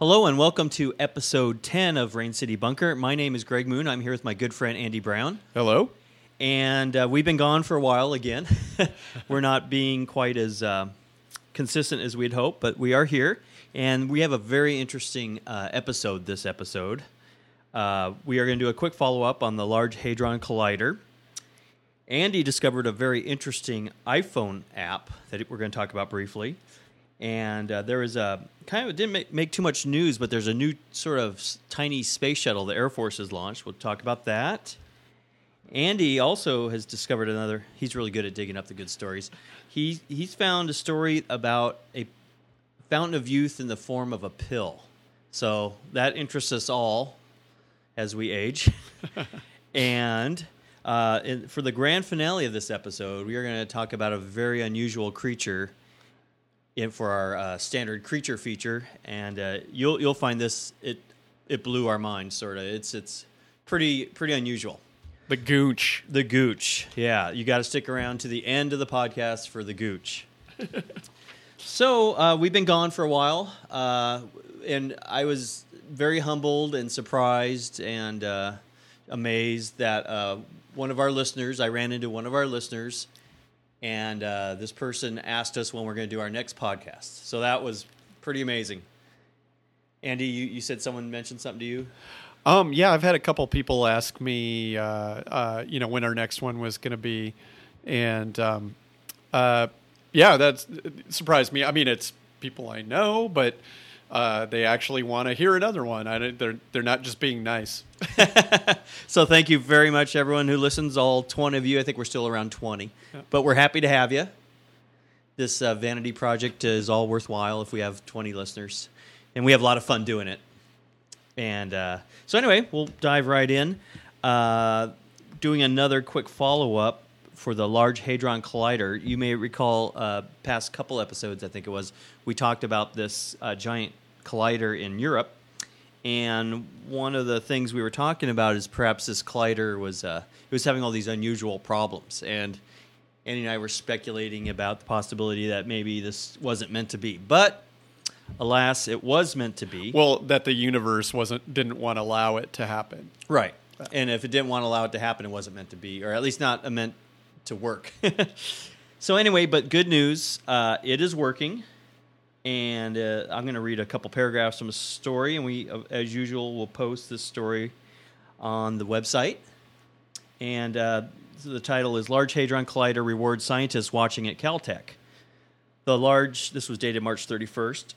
Hello and welcome to episode 10 of Rain City Bunker. My name is Greg Moon. I'm here with my good friend Andy Brown. Hello. And uh, we've been gone for a while again. We're not being quite as uh, consistent as we'd hoped, but we are here. And we have a very interesting uh, episode this episode. Uh, we are going to do a quick follow up on the Large Hadron Collider. Andy discovered a very interesting iPhone app that we're going to talk about briefly and uh, there was a kind of didn't make, make, too much news, but there's a new sort of tiny space shuttle the Air Force has launched. We'll talk about that. Andy also has discovered another. He's really good at digging up the good stories. He he's found a story about a fountain of youth in the form of a pill. So that interests us all as we age. and uh, in, for the grand finale of this episode, we are going to talk about a very unusual creature in for our uh, standard creature feature, and uh, you'll you'll find this it it blew our minds sort of. It's it's pretty pretty unusual. The gooch. The gooch. Yeah, you got to stick around to the end of the podcast for the gooch. so uh, we've been gone for a while, uh, and I was very humbled and surprised and uh, amazed that uh, one of our listeners. I ran into one of our listeners and uh, this person asked us when we're going to do our next podcast. So that was pretty amazing. Andy, you, you said someone mentioned something to you. Um, yeah, I've had a couple people ask me, uh, uh, you know, when our next one was going to be, and um, uh, yeah, that surprised me. I mean, it's people I know, but uh, they actually want to hear another one. I, they're they're not just being nice. so thank you very much, everyone who listens. All twenty of you. I think we're still around twenty, yeah. but we're happy to have you. This uh, vanity project is all worthwhile if we have twenty listeners, and we have a lot of fun doing it. And uh, so anyway, we'll dive right in. Uh, doing another quick follow up for the Large Hadron Collider. You may recall uh, past couple episodes, I think it was, we talked about this uh, giant collider in Europe. And one of the things we were talking about is perhaps this collider was uh, it was having all these unusual problems, and Andy and I were speculating about the possibility that maybe this wasn't meant to be. But alas, it was meant to be. Well, that the universe wasn't didn't want to allow it to happen. Right. And if it didn't want to allow it to happen, it wasn't meant to be, or at least not meant to work. so anyway, but good news, uh, it is working, and uh, I'm going to read a couple paragraphs from a story, and we, uh, as usual, will post this story on the website. And uh, the title is "Large Hadron Collider Rewards Scientists Watching at Caltech." The large. This was dated March 31st,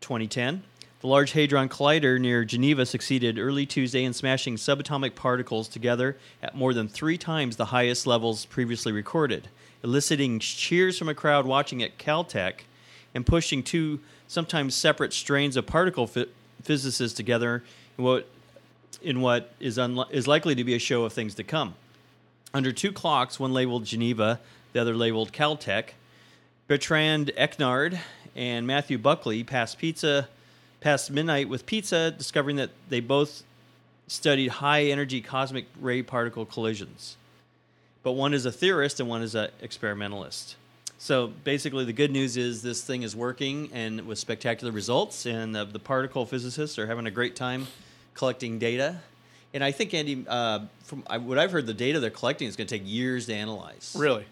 2010. The Large Hadron Collider near Geneva succeeded early Tuesday in smashing subatomic particles together at more than three times the highest levels previously recorded, eliciting cheers from a crowd watching at Caltech and pushing two sometimes separate strains of particle physicists together in what, in what is, is likely to be a show of things to come. Under two clocks, one labeled Geneva, the other labeled Caltech, Bertrand Echenard and Matthew Buckley passed pizza past midnight with pizza, discovering that they both studied high energy cosmic ray particle collisions. But one is a theorist and one is an experimentalist. So basically, the good news is this thing is working and with spectacular results, and the, the particle physicists are having a great time collecting data. And I think, Andy, uh, from what I've heard, the data they're collecting is going to take years to analyze. Really?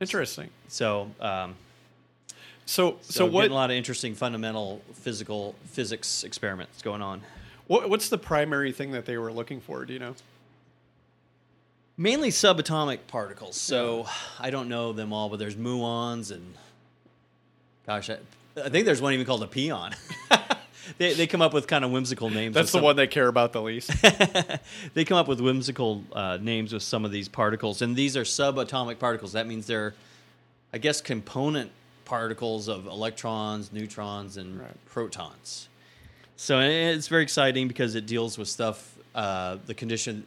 Interesting. So, um, so, so, so what? a lot of interesting fundamental physical physics experiments going on. What, what's the primary thing that they were looking for? Do you know? Mainly subatomic particles. So. I don't know them all, but there's muons and gosh, I, I think there's one even called a peon. they, they come up with kind of whimsical names. That's the some, one they care about the least. they come up with whimsical uh, names with some of these particles, and these are subatomic particles. That means they're, I guess, component particles of electrons, neutrons, and right. protons. So it's very exciting because it deals with stuff, uh, the condition,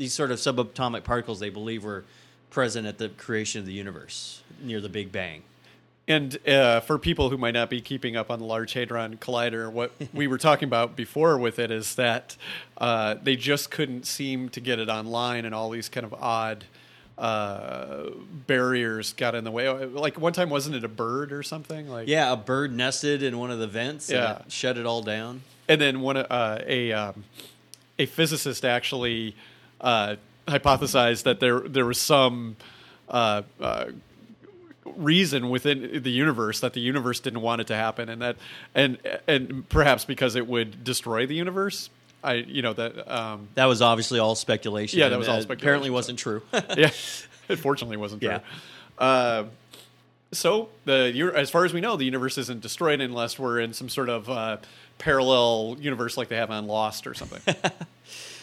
these sort of subatomic particles they believe were present at the creation of the universe near the Big Bang. And uh, for people who might not be keeping up on the Large Hadron Collider, what we were talking about before with it is that uh, they just couldn't seem to get it online and all these kind of odd uh, barriers got in the way. Like one time, wasn't it a bird or something? Like Yeah, a bird nested in one of the vents. and Yeah. it shut it all down. and then one uh, a um, a physicist actually uh, hypothesized that there there was some uh, uh, reason within the universe that the universe didn't want it to happen, and that and and perhaps because it would destroy the universe. I you know that um, That was obviously all speculation. Yeah, that was all speculation, Apparently, wasn't true. yeah, it fortunately wasn't true. Yeah. Uh, so the as far as we know, the universe isn't destroyed unless we're in some sort of uh, parallel universe like they have on Lost or something.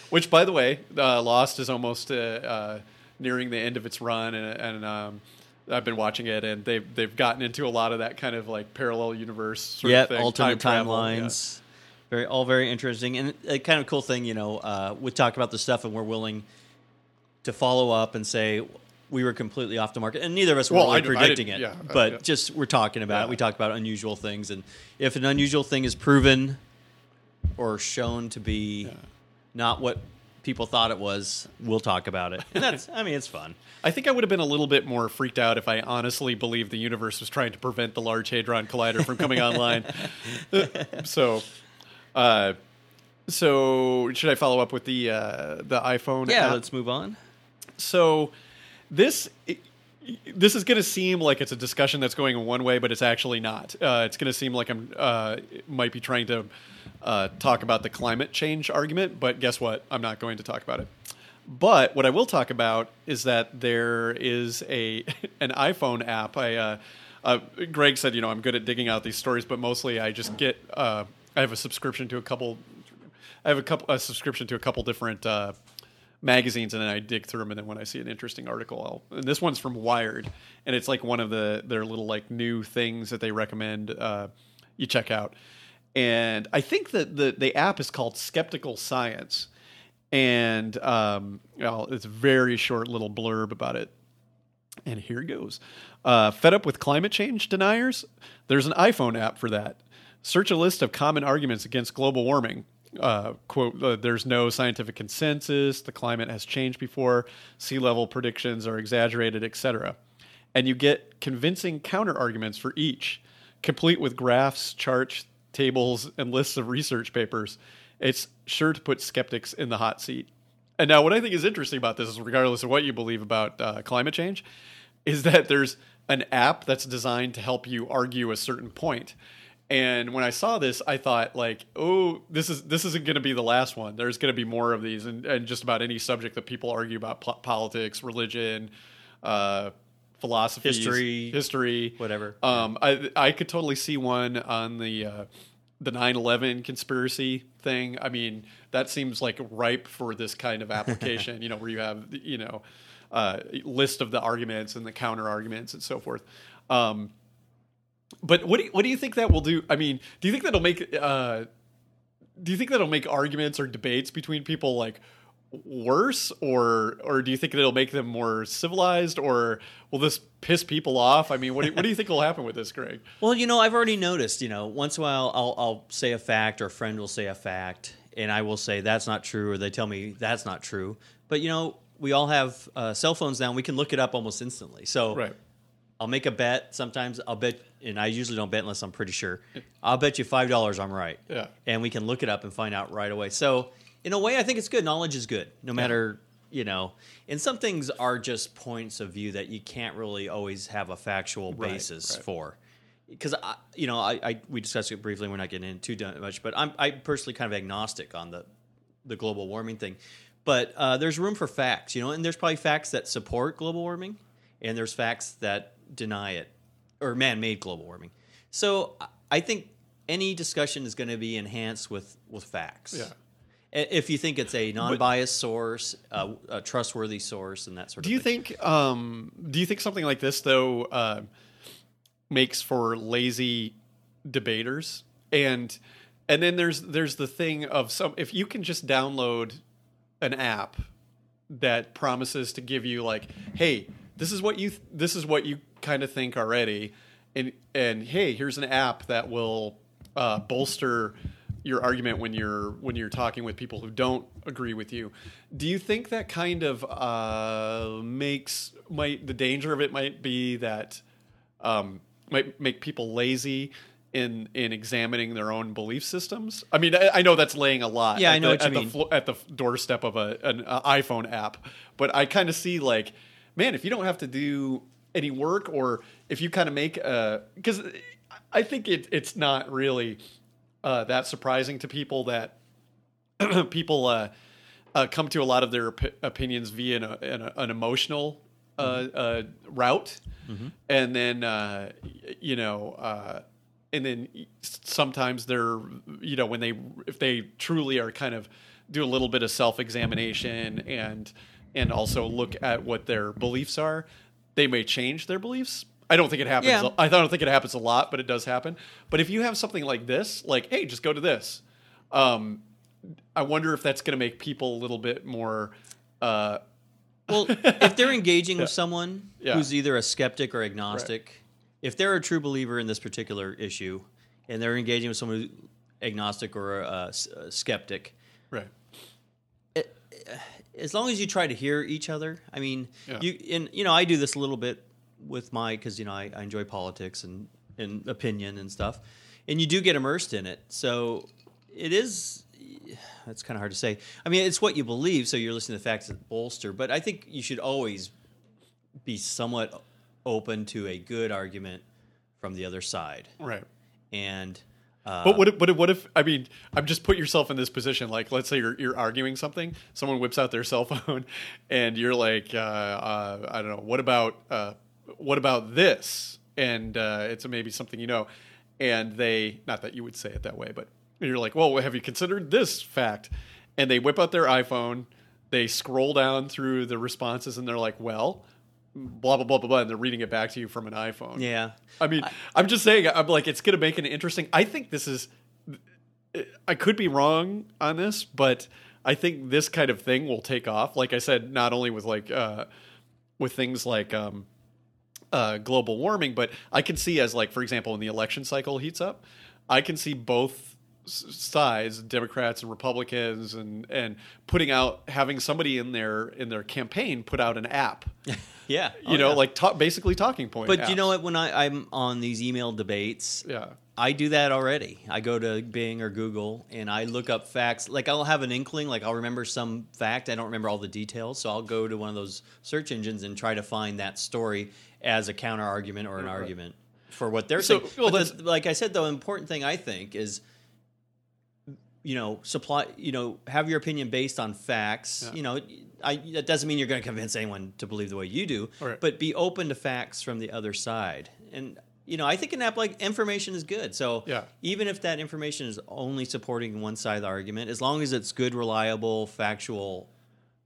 Which, by the way, uh, Lost is almost uh, uh, nearing the end of its run, and, and um, I've been watching it, and they've they've gotten into a lot of that kind of like parallel universe sort yeah, of thing, alternate time travel, yeah. timelines. Very, all very interesting, and a kind of cool thing. You know, uh, we talk about the stuff, and we're willing to follow up and say we were completely off the market, and neither of us were Well, really I d- I predicting it. yeah, uh, but yeah. just we're talking about it. We talk about unusual things, and if an unusual thing is proven or shown to be not what people thought it was, we'll talk about it. And that's, I mean, it's fun. I think I would have been a little bit more freaked out if I honestly believed the universe was trying to prevent the Large Hadron Collider from coming online. so, uh, so should I follow up with the uh, the iPhone? Yeah, app? let's move on. So this this is going to seem like it's a discussion that's going in one way, but it's actually not. Uh, it's going to seem like I'm uh, might be trying to uh, talk about the climate change argument, but guess what? I'm not going to talk about it. But what I will talk about is that there is a an iPhone app. I uh, uh, Greg said, you know, I'm good at digging out these stories, but mostly I just get. Uh, I have a subscription to a couple. I have a couple a subscription to a couple different uh, magazines, and then I dig through them. And then when I see an interesting article, I'll, and this one's from Wired, and it's like one of the their little like new things that they recommend uh, you check out. And I think that the the app is called Skeptical Science, and um, well, it's a very short little blurb about it. And here goes. Uh, fed up with climate change deniers? There's an iPhone app for that. Search a list of common arguments against global warming. Uh, quote, uh, there's no scientific consensus, the climate has changed before, sea level predictions are exaggerated, etc. And you get convincing counter arguments for each, complete with graphs, charts, tables, and lists of research papers. It's sure to put skeptics in the hot seat. And now, what I think is interesting about this is, regardless of what you believe about uh, climate change, is that there's an app that's designed to help you argue a certain point. And when I saw this, I thought like, oh, this is this isn't going to be the last one. There's going to be more of these, and, and just about any subject that people argue about po- politics, religion, uh, philosophy, History. history, Whatever. Um, I I could totally see one on the uh, the 9/11 conspiracy thing. I mean, that seems like ripe for this kind of application. you know, where you have you know uh, list of the arguments and the counter arguments and so forth. Um, but what do you, what do you think that will do? I mean, do you think that'll make uh, do you think that'll make arguments or debates between people like worse or or do you think it'll make them more civilized or will this piss people off? I mean, what do you, what do you think will happen with this, Greg? Well, you know, I've already noticed. You know, once in a while, I'll, I'll say a fact, or a friend will say a fact, and I will say that's not true, or they tell me that's not true. But you know, we all have uh, cell phones now; and we can look it up almost instantly. So, Right. I'll make a bet. Sometimes I'll bet, and I usually don't bet unless I'm pretty sure. I'll bet you five dollars I'm right. Yeah. and we can look it up and find out right away. So, in a way, I think it's good. Knowledge is good, no matter you know. And some things are just points of view that you can't really always have a factual Right, basis right. for. Because I, you know, I, I we discussed it briefly. We're not getting into too much, but I'm I personally kind of agnostic on the the global warming thing. But uh, there's room for facts, you know, and there's probably facts that support global warming, and there's facts that deny it or man-made global warming. So I- I think any discussion is going to be enhanced with with facts. Yeah. If you think it's a non-biased source, a, a trustworthy source, and that sort of Do you thing. think um, do you think something like this though uh, makes for lazy debaters and and then there's there's the thing of some if you can just download an app that promises to give you like hey this is what you th- this is what you kind of think already and and hey here's an app that will uh, bolster your argument when you're when you're talking with people who don't agree with you. Do you think that kind of uh, makes might the danger of it might be that um, might make people lazy in in examining their own belief systems? I mean, I, I know that's laying a lot. Yeah, at I know the, what you at the flo- at the doorstep of a an uh, iPhone app, but I kind of see like, man, if you don't have to do any work, or if you kind of make a because I think it it's not really uh, that surprising to people that people uh, uh, come to a lot of their op- opinions via an, an, an emotional uh, uh, route, and then uh, you know, uh, and then sometimes they're you know when they if they truly are kind of do a little bit of self examination and and also look at what their beliefs are, they may change their beliefs. I don't think it happens. Yeah. I don't think it happens a lot, but it does happen. But if you have something like this, like, hey, just go to this, um, I wonder if that's going to make people a little bit more. Uh, Well, if they're engaging with someone Yeah. who's either a skeptic or agnostic, if they're a true believer in this particular issue, and they're engaging with someone who's agnostic or a, s- a skeptic, right. as long as you try to hear each other, I mean, Yeah. you and you know, I do this a little bit with my because you know I, I enjoy politics and and opinion and stuff, and you do get immersed in it. So it is. That's kind of hard to say. I mean, it's what you believe, so you're listening to facts that bolster. But I think you should always be somewhat open to a good argument from the other side. Right. And uh, But what if, what if, what if I mean, I'm just put yourself in this position. Like, let's say you're, you're arguing something, someone whips out their cell phone, and you're like, uh, uh, I don't know, what about uh, what about this? And uh, it's maybe something you know, and they not that you would say it that way, but you're like, well, have you considered this fact? And they whip out their iPhone, they scroll down through the responses, and they're like, well. Blah blah blah blah blah, and they're reading it back to you from an iPhone. yeah, I mean, I, am just saying. I'm like, it's going to make it interesting. I think this is. I could be wrong on this, but I think this kind of thing will take off. Like I said, not only with like uh, with things like um, uh, global warming, but I can see as like, for example, when the election cycle heats up, I can see both sides, Democrats and Republicans, and and putting out having somebody in their in their campaign put out an app. yeah, You Oh, know, yeah. like ta- basically talking point. But you know what? When I, I'm on these email debates, Yeah. I do that already. I go to Bing or Google and I look up facts. Like I'll have an inkling, like I'll remember some fact. I don't remember all the details, so I'll go to one of those search engines and try to find that story as a counter argument or an argument for what they're So, saying. well, the- like I said, the important thing I think is you know supply you know have your opinion based on facts Yeah. you know I, that doesn't mean you're going to convince anyone to believe the way you do Right. but be open to facts from the other side and you know i think an app like information is good so Yeah. even if that information is only supporting one side of the argument as long as it's good reliable factual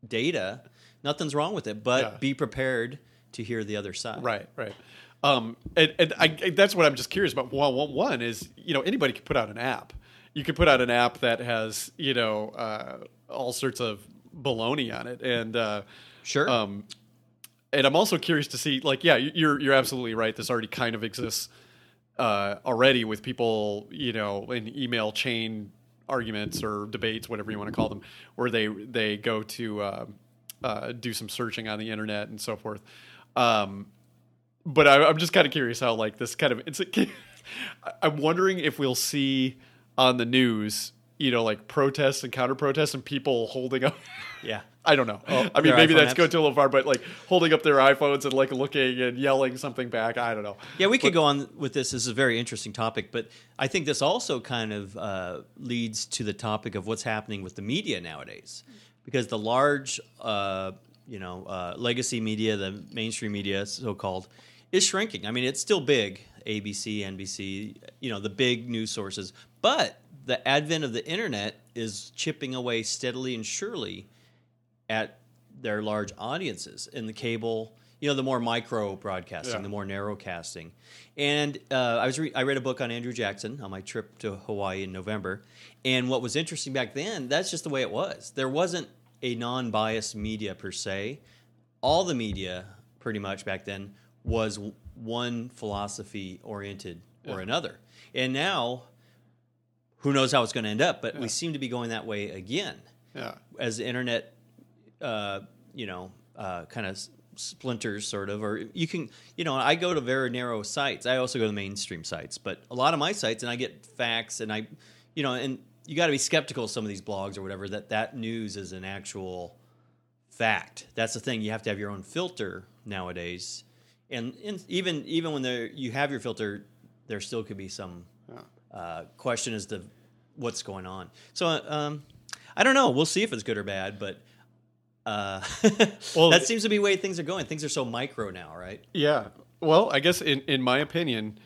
data nothing's wrong with it but Yeah. be prepared to hear the other side Right, right. Um, and and I, I- that's what I'm just curious about. One, one, one is you know anybody could put out an app. You could put out an app that has you know uh, all sorts of baloney on it, and uh, sure um, and I'm also curious to see like yeah, you- you're you're absolutely right. This already kind of exists uh, already with people you know in email chain arguments or debates, whatever you want to call them, where they they go to uh, uh, do some searching on the internet and so forth. Um, but I, I'm just kind of curious how like this kind of it's. I'm wondering if we'll see on the news, you know, like protests and counter protests and people holding up. yeah I don't know. I mean, maybe iPhone that's apps? going too a little far, but like holding up their iPhones and like looking and yelling something back. I don't know. Yeah, we could go on with this. This is a very interesting topic, but I think this also kind of uh, leads to the topic of what's happening with the media nowadays, because the large, uh, you know, uh, legacy media, the mainstream media, so called, is shrinking. I mean, it's still big. ABC, NBC, you know, the big news sources, but the advent of the internet is chipping away steadily and surely at their large audiences in the cable, you know, the more micro broadcasting, Yeah. the more narrow casting. And uh, I was re- I read a book on Andrew Jackson on my trip to Hawaii in November, and what was interesting back then, that's just the way it was. There wasn't a non-biased media per se. All the media, pretty much back then, was one philosophy oriented or Yeah. another. And now who knows how it's going to end up? But we seem to be going that way again Yeah. as the internet, uh, you know, uh, kind of splinters, sort of. Or you can, you know, I go to very narrow sites. I also go to mainstream sites, but a lot of my sites, and I get facts, and I, you know, and you got to be skeptical of some of these blogs or whatever that that news is an actual fact. That's the thing. You have to have your own filter nowadays, and, and even even when there you have your filter, there still could be some uh, question as to what's going on. So um, I don't know. We'll see if it's good or bad, but uh, Well, that seems to be the way things are going. Things are so micro now, right? Yeah. Well, I guess in in my opinion,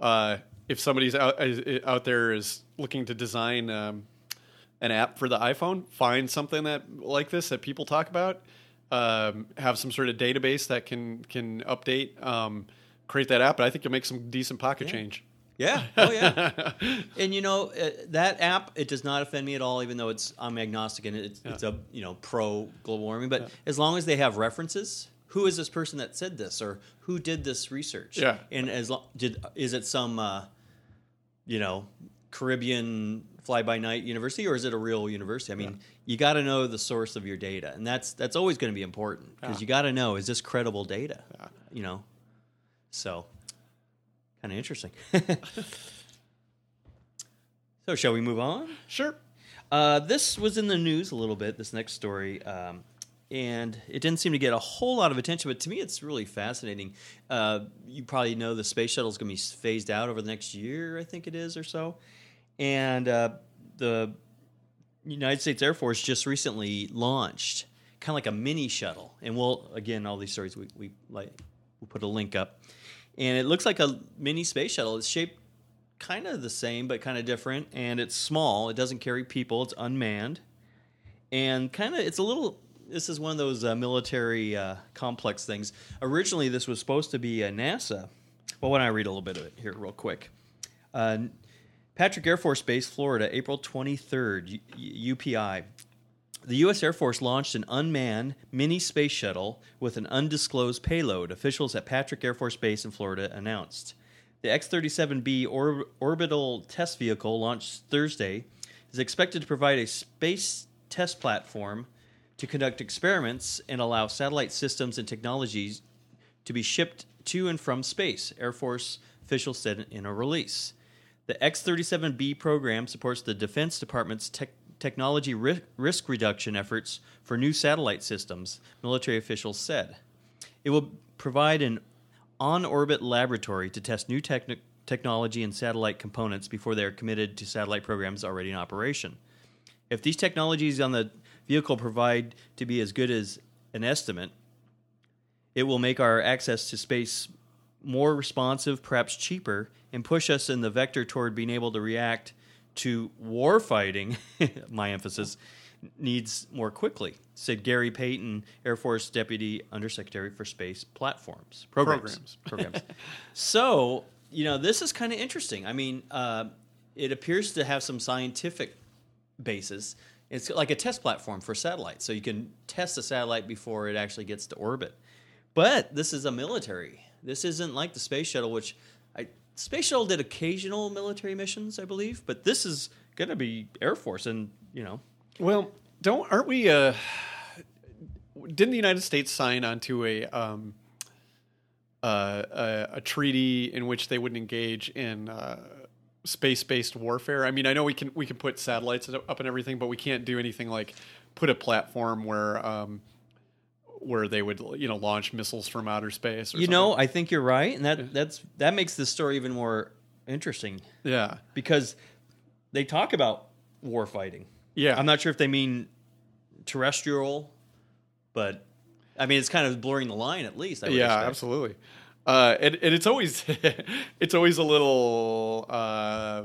uh, if somebody's out is- out there is looking to design um, an app for the iPhone, find something that like this that people talk about. Um, have some sort of database that can can update, um, create that app, and I think you'll make some decent pocket change. Yeah. Oh yeah. and you know uh, that app, it does not offend me at all, even though it's I'm agnostic and it's it's a you know pro global warming. But as long as they have references, who is this person that said this, or who did this research? Yeah. And as long did is it some uh, you know Caribbean fly by night university, or is it a real university? I mean, you got to know the source of your data, and that's that's always going to be important because Yeah. you got to know is this credible data? You know, so kind of interesting. so, shall we move on? Sure. Uh, this was in the news a little bit. This next story, um, and it didn't seem to get a whole lot of attention. But to me, it's really fascinating. Uh, you probably know the space shuttle is going to be phased out over the next year, I think it is, or so. And uh, the United States Air Force just recently launched kind of like a mini shuttle, and we'll again all these stories we we like we'll put a link up, and it looks like a mini space shuttle. It's shaped kind of the same but kind of different, and it's small. It doesn't carry people. It's unmanned, and kind of it's a little. This is one of those uh, military uh, complex things. Originally, this was supposed to be a NASA. Well, why don't I read a little bit of it here, real quick? Uh, Patrick Air Force Base, Florida, April 23rd, U- UPI. The U.S. Air Force launched an unmanned mini space shuttle with an undisclosed payload, officials at Patrick Air Force Base in Florida announced. The X 37B or- orbital test vehicle, launched Thursday, is expected to provide a space test platform to conduct experiments and allow satellite systems and technologies to be shipped to and from space, Air Force officials said in a release. The X 37B program supports the Defense Department's tech technology ri- risk reduction efforts for new satellite systems, military officials said. It will provide an on orbit laboratory to test new techni- technology and satellite components before they are committed to satellite programs already in operation. If these technologies on the vehicle provide to be as good as an estimate, it will make our access to space more responsive, perhaps cheaper, and push us in the vector toward being able to react to war fighting, my emphasis, needs more quickly, said Gary Payton, Air Force Deputy Undersecretary for Space Platforms Programs. Programs. so, you know, this is kind of interesting. I mean, uh, it appears to have some scientific basis. It's like a test platform for satellites, so you can test a satellite before it actually gets to orbit. But this is a military. This isn't like the space shuttle, which I space shuttle did occasional military missions, I believe, but this is going to be Air Force, and you know, Well, don't aren't we? Uh, didn't the United States sign onto a um, uh, a, a treaty in which they wouldn't engage in uh, space-based warfare? I mean, I know we can we can put satellites up and everything, but we can't do anything like put a platform where um, where they would you know launch missiles from outer space. Or you something. know, I think you're right, and that that's that makes this story even more interesting yeah, because they talk about war fighting. yeah. I'm not sure if they mean terrestrial, but I mean it's kind of blurring the line at least. I would yeah, expect. absolutely. Uh, and, and it's always it's always a little. Uh,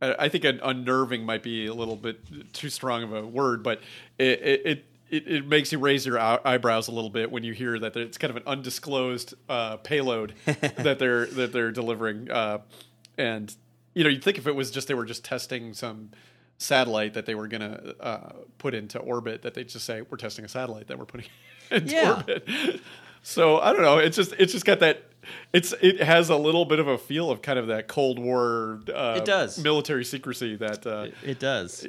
I I think un- unnerving might be a little bit too strong of a word, but it it, it, it makes you raise your eyebrows a little bit when you hear that it's kind of an undisclosed uh, payload that they're that they're delivering, uh, and you know you'd think if it was just they were just testing some satellite that they were going to uh, put into orbit that they'd just say we're testing a satellite that we're putting into Yeah. orbit. So I don't know. It's just it's just got that it's it has a little bit of a feel of kind of that Cold War. Uh, It does. military secrecy that uh, It, it does.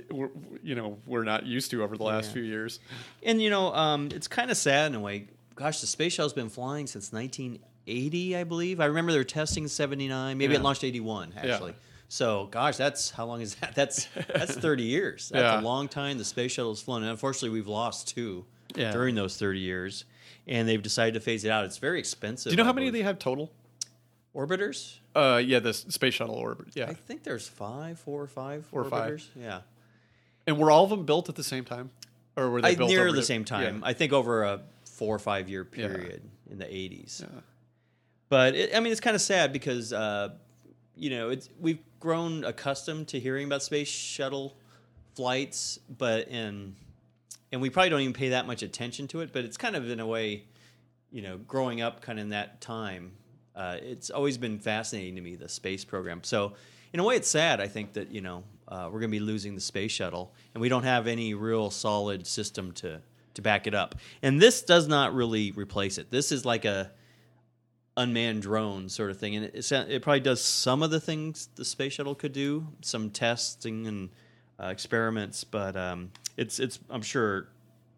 you know we're not used to over the last Yeah. few years. And you know, um, it's kind of sad in a way. Gosh, the space shuttle's been flying since 1980, I believe. I remember they were testing in 79. Maybe Yeah. it launched 81 Yeah. actually. So, gosh, that's how long is that? That's that's 30 years. That's Yeah. a long time the space shuttle's flown. And unfortunately, we've lost two Yeah. during those 30 years, and they've decided to phase it out. It's very expensive. Do you know I how many they have total? orbiters? Uh, yeah, the s- space shuttle orbit. Yeah, I think there's five, four or five Four or five. orbiters. Yeah. and were all of them built at the same time, or were they I, built near over the same time. I think over a four or five year Yeah. period in the 80s. Yeah. But it, I mean, it's kind of sad because uh, you know it's we've grown accustomed to hearing about space shuttle flights, but in and we probably don't even pay that much attention to it. But it's kind of in a way, you know, growing up kind of in that time, uh, it's always been fascinating to me the space program. So in a way, it's sad. I think that you know uh, we're going to be losing the space shuttle, and we don't have any real solid system to to back it up. And this does not really replace it. This is like a unmanned drone sort of thing, and it, it, it probably does some of the things the space shuttle could do, some testing and uh, experiments, but um, it's it's I'm sure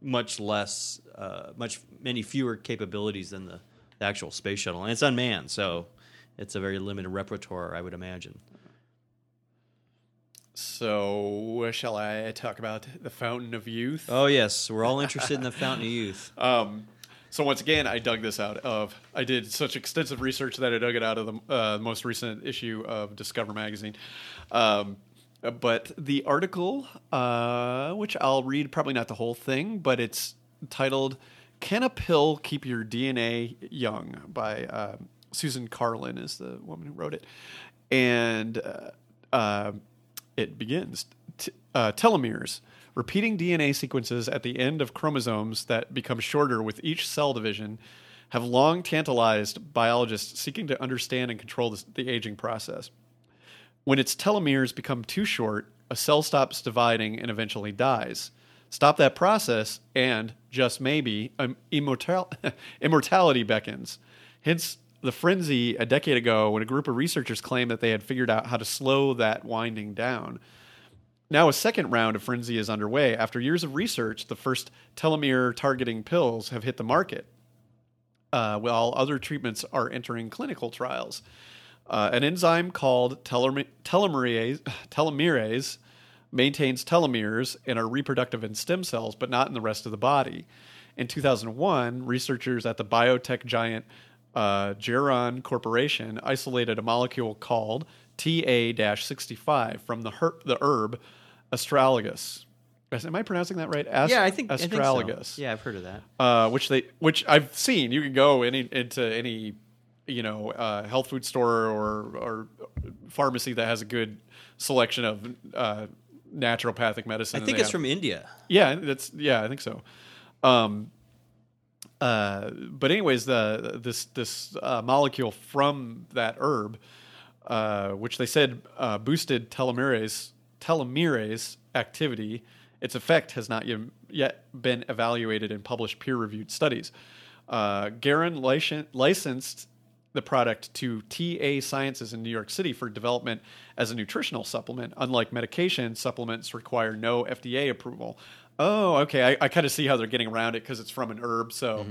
much less, uh, much many fewer capabilities than the, the actual space shuttle, and it's unmanned, so it's a very limited repertoire, I would imagine. So, shall I talk about the Fountain of Youth? Oh yes, we're all interested in the Fountain of Youth. Um, so once again, I dug this out of. I did such extensive research that I dug it out of the uh, most recent issue of Discover magazine. Um, but the article, uh, which I'll read, probably not the whole thing, but it's titled "Can a Pill Keep Your DNA Young?" by uh, Susan Carlin is the woman who wrote it, and uh, uh, it begins T- uh, telomeres repeating dna sequences at the end of chromosomes that become shorter with each cell division have long tantalized biologists seeking to understand and control this, the aging process when its telomeres become too short a cell stops dividing and eventually dies stop that process and just maybe um, immortal- immortality beckons hence the frenzy a decade ago when a group of researchers claimed that they had figured out how to slow that winding down. Now, a second round of frenzy is underway. After years of research, the first telomere targeting pills have hit the market, uh, while other treatments are entering clinical trials. Uh, an enzyme called telome- telomerase, telomerase maintains telomeres and are reproductive in stem cells, but not in the rest of the body. In 2001, researchers at the biotech giant uh, Geron Corporation isolated a molecule called TA-65 from the, her- the herb astragalus. Am I pronouncing that right? Ast- yeah, I think I think so. astragalus Yeah, I've heard of that. uh, which they which I've seen. You can go any into any you know uh, health food store or or pharmacy that has a good selection of uh, naturopathic medicine. I think it's have- from India. yeah, that's yeah, I think so. Um, uh, but anyways, the this this uh, molecule from that herb, uh, which they said uh, boosted telomerase telomerase activity, its effect has not yet, yet been evaluated in published peer-reviewed studies. Uh, Geron licen- licensed the product to TA Sciences in New York City for development as a nutritional supplement. Unlike medication, supplements require no FDA approval. Oh, okay. I, I kind of see how they're getting around it because it's from an herb, so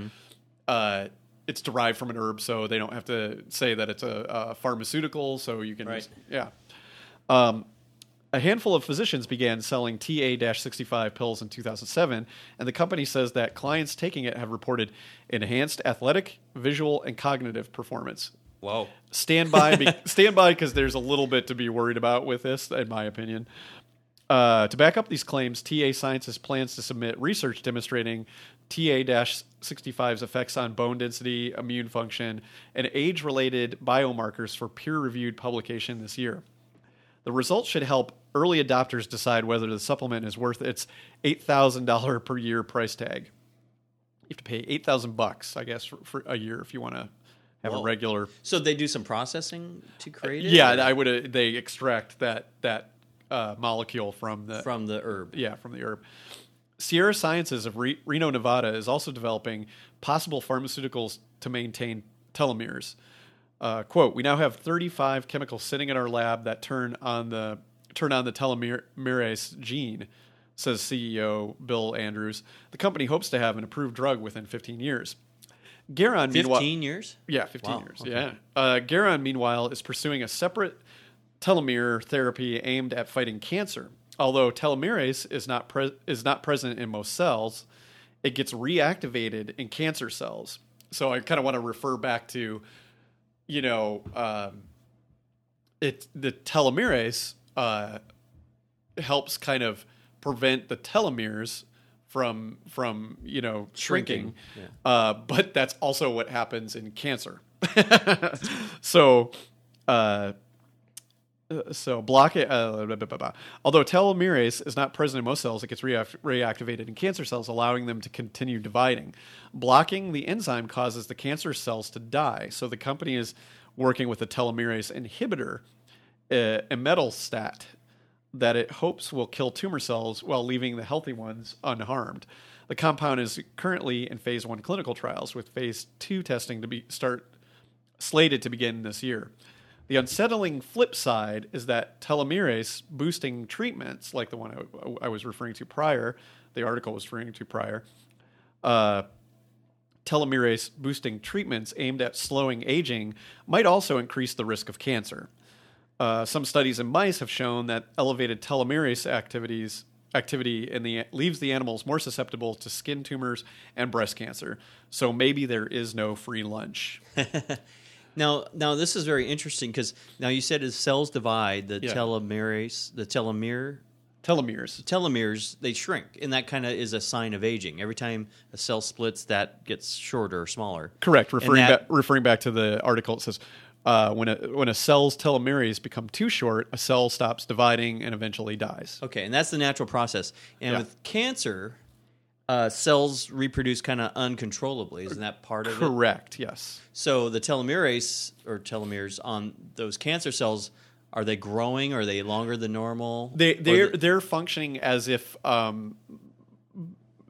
uh, it's derived from an herb, so they don't have to say that it's a, a pharmaceutical. So you can, Right. just, yeah. Um, a handful of physicians began selling TA-65 pills in 2007, and the company says that clients taking it have reported enhanced athletic, visual, and cognitive performance. Whoa. Stand by, be, stand by, because there's a little bit to be worried about with this, in my opinion. Uh, to back up these claims, TA Sciences plans to submit research demonstrating TA-65's effects on bone density, immune function, and age-related biomarkers for peer-reviewed publication this year. The results should help early adopters decide whether the supplement is worth its eight thousand dollar per year price tag. You have to pay eight thousand bucks, I guess, for, for a year if you want to have Whoa. a regular. So they do some processing to create it? Yeah, or I would. Uh, they extract that that uh, molecule from the from the herb. yeah from the herb. Sierra Sciences of Re- Reno, Nevada, is also developing possible pharmaceuticals to maintain telomeres. Uh, quote: We now have 35 chemicals sitting in our lab that turn on the turn on the telomerase gene, says CEO Bill Andrews. The company hopes to have an approved drug within 15 years. Geron, meanwhile, 15 years? yeah, 15 Wow, years. okay. Yeah. Uh, Geron, meanwhile, is pursuing a separate telomere therapy aimed at fighting cancer. Although telomerase is not pre- is not present in most cells, it gets reactivated in cancer cells. So I kind of want to refer back to, you know, um, it the telomerase uh, helps kind of prevent the telomeres from from you know shrinking, Shrinking, uh, but that's also what happens in cancer. so, uh, so block it. Uh, blah, blah, blah. Although telomerase is not present in most cells, it gets react- reactivated in cancer cells, allowing them to continue dividing. Blocking the enzyme causes the cancer cells to die. So the company is working with a telomerase inhibitor, uh, imetelstat, that it hopes will kill tumor cells while leaving the healthy ones unharmed. The compound is currently in phase one clinical trials, with phase two testing to be start slated to begin this year. The unsettling flip side is that telomerase boosting treatments, like the one I, I was referring to prior, the article was referring to prior, uh, telomerase boosting treatments aimed at slowing aging might also increase the risk of cancer. Uh, some studies in mice have shown that elevated telomerase activities activity in the leaves the animals more susceptible to skin tumors and breast cancer. So maybe there is no free lunch. Now, now this is very interesting because now you said as cells divide, the Yeah. telomerase, the telomere, Telomeres. telomeres, they shrink, and that kind of is a sign of aging. Every time a cell splits, that gets shorter or smaller. Correct. Referring that- back, referring back to the article, it says uh, when a when a cell's telomeres become too short, a cell stops dividing and eventually dies. Okay, and that's the natural process. And Yeah. with cancer, uh, cells reproduce kind of uncontrollably. Isn't that part of it? Correct. Yes. So the telomerase or telomeres on those cancer cells are they growing? Are they longer than normal? They they're the- they're functioning as if um,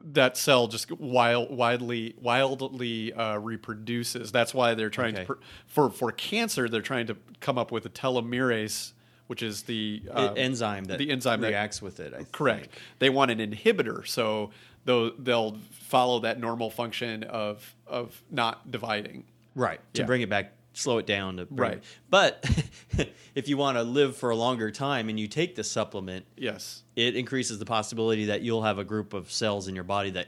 that cell just wild, widely wildly uh, reproduces. That's why they're trying Okay. to pr- for for cancer. They're trying to come up with a telomerase, which is the uh, enzyme that the enzyme that- reacts with it. I Correct. think. They want an inhibitor, so they'll, they'll follow that normal function of of not dividing. Right. To Yeah. bring it back, slow it down. To Right. it- But if you want to live for a longer time and you take this supplement, Yes. it increases the possibility that you'll have a group of cells in your body that.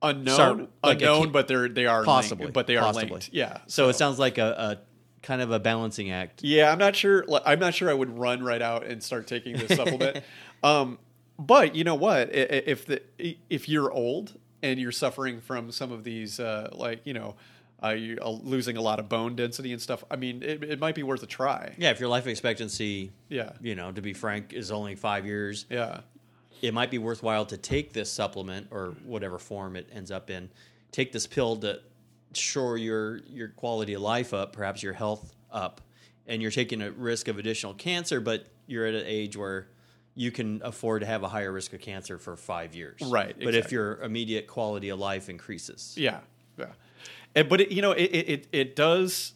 Unknown, Sorry, like unknown, but they're they are Possibly, linked, but they are possibly. linked. Yeah. So, it sounds like a, a kind of a balancing act. Yeah, I'm not sure. I'm not sure I would run right out and start taking this supplement. um, but you know what? If the if you're old and you're suffering from some of these, uh, like you know, uh, you are losing a lot of bone density and stuff. I mean, it, it might be worth a try. Yeah, if your life expectancy, Yeah. you know, to be frank, is only five years, Yeah. it might be worthwhile to take this supplement or whatever form it ends up in. Take this pill to shore your your quality of life up, perhaps your health up, and you're taking a risk of additional cancer, but you're at an age where you can afford to have a higher risk of cancer for five years. Right, But if your immediate quality of life increases, Yeah, yeah. And, but it, you know, it, it it- it does.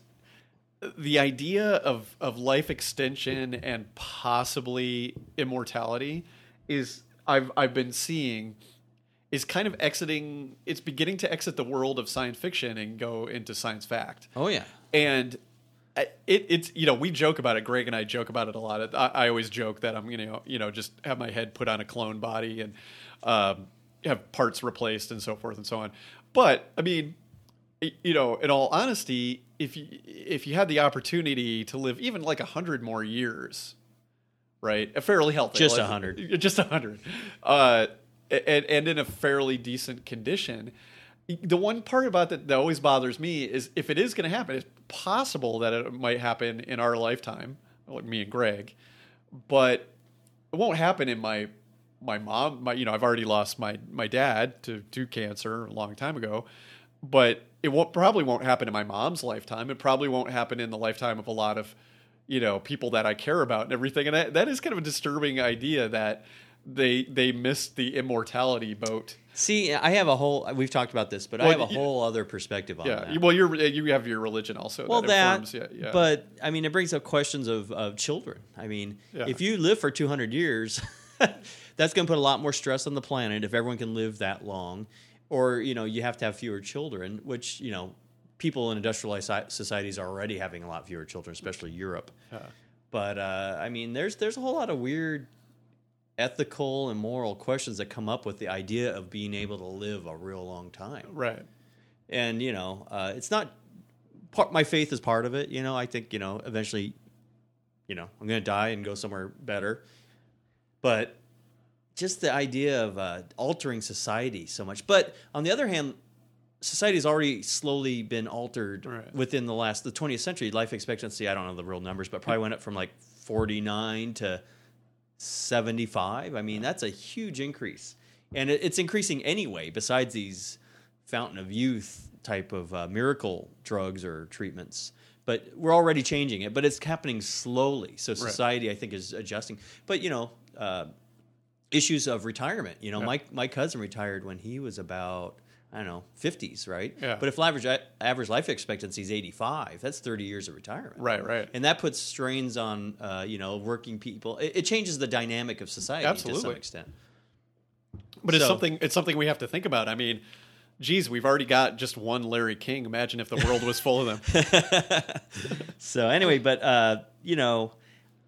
The idea of of life extension and possibly immortality is I've I've been seeing is kind of exiting. It's beginning to exit the world of science fiction and go into science fact. oh yeah, And it, it's you know we joke about it. Greg and I joke about it a lot. I, I always joke that I'm gonna you know just have my head put on a clone body and um, have parts replaced and so forth and so on. But I mean, you know, in all honesty, if you if you had the opportunity to live even like a hundred more years, right, a fairly healthy, Just a 100. just a hundred, uh, and and in a fairly decent condition. The one part about that that always bothers me is if it is going to happen, it's possible that it might happen in our lifetime, like me and Greg, but it won't happen in my my mom. My you know I've already lost my my dad to to cancer a long time ago, but it won't probably won't happen in my mom's lifetime. It probably won't happen in the lifetime of a lot of you know people that I care about and everything. And that, that is kind of a disturbing idea that they they missed the immortality boat. See, I have a whole. We've talked about this, but I Well, have a whole other perspective on Yeah. that. Well, you're you have your religion also. well, that, informs, yeah, yeah. but I mean, it brings up questions of, of children. I mean, Yeah. if you live for 200 years, that's going to put a lot more stress on the planet if everyone can live that long. Or, you know, you have to have fewer children, which, you know, people in industrialized societies are already having a lot fewer children, especially Europe. But, uh, I mean, there's, there's a whole lot of weird ethical and moral questions that come up with the idea of being able to live a real long time right. and you know uh, it's not part my faith is part of it you know i think you know eventually you know i'm gonna die and go somewhere better but just the idea of uh, altering society so much but on the other hand society has already slowly been altered Right. within the last the 20th century life expectancy i don't know the real numbers but probably went up from like 49 to 75 i mean that's a huge increase. And it, it's increasing anyway besides these fountain of youth type of uh, miracle drugs or treatments. But we're already changing it but it's happening slowly. So society i think is adjusting. But you know uh, issues of retirement you know Yeah. my, my cousin retired when he was about i don't know 50s right Yeah. but if average average life expectancy is 85 that's 30 years of retirement Right. Right. and that puts strains on uh, you know working people it, it changes the dynamic of society to some extent But it's something it's something we have to think about. I mean, geez, we've already got just one Larry King. Imagine if the world was full of them. So anyway, but uh, you know,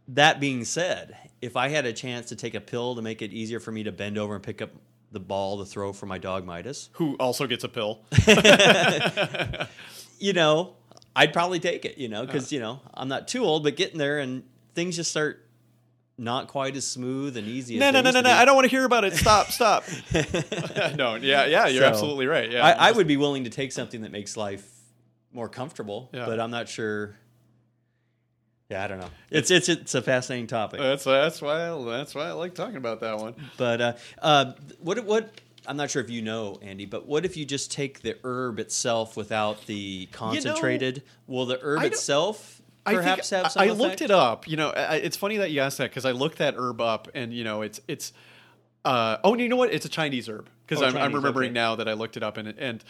that being said, if I had a chance to take a pill to make it easier for me to bend over and pick up the ball to throw for my dog Midas, Who also gets a pill? you know, I'd probably take it. You know, because you know I'm not too old, but getting there and things just start not quite as smooth and easy. No, no, no, no, no. I don't want to hear about it. Stop, stop. no, yeah, yeah, you're So, absolutely right. Yeah, I, I would be willing to take something that makes life more comfortable, Yeah. but I'm not sure. Yeah, I don't know. It's it's it's a fascinating topic. That's that's why I, that's why I like talking about that one. But uh, uh, what what I'm not sure if you know, Andy, but what if you just take the herb itself without the concentrated? Will the herb itself perhaps think, have some I I effect? looked it up. You know, I, it's funny that you asked that because I looked that herb up, and you know, it's it's. Uh, oh, and you know what? It's a Chinese herb because Oh, I'm, I'm remembering okay. now that I looked it up, and and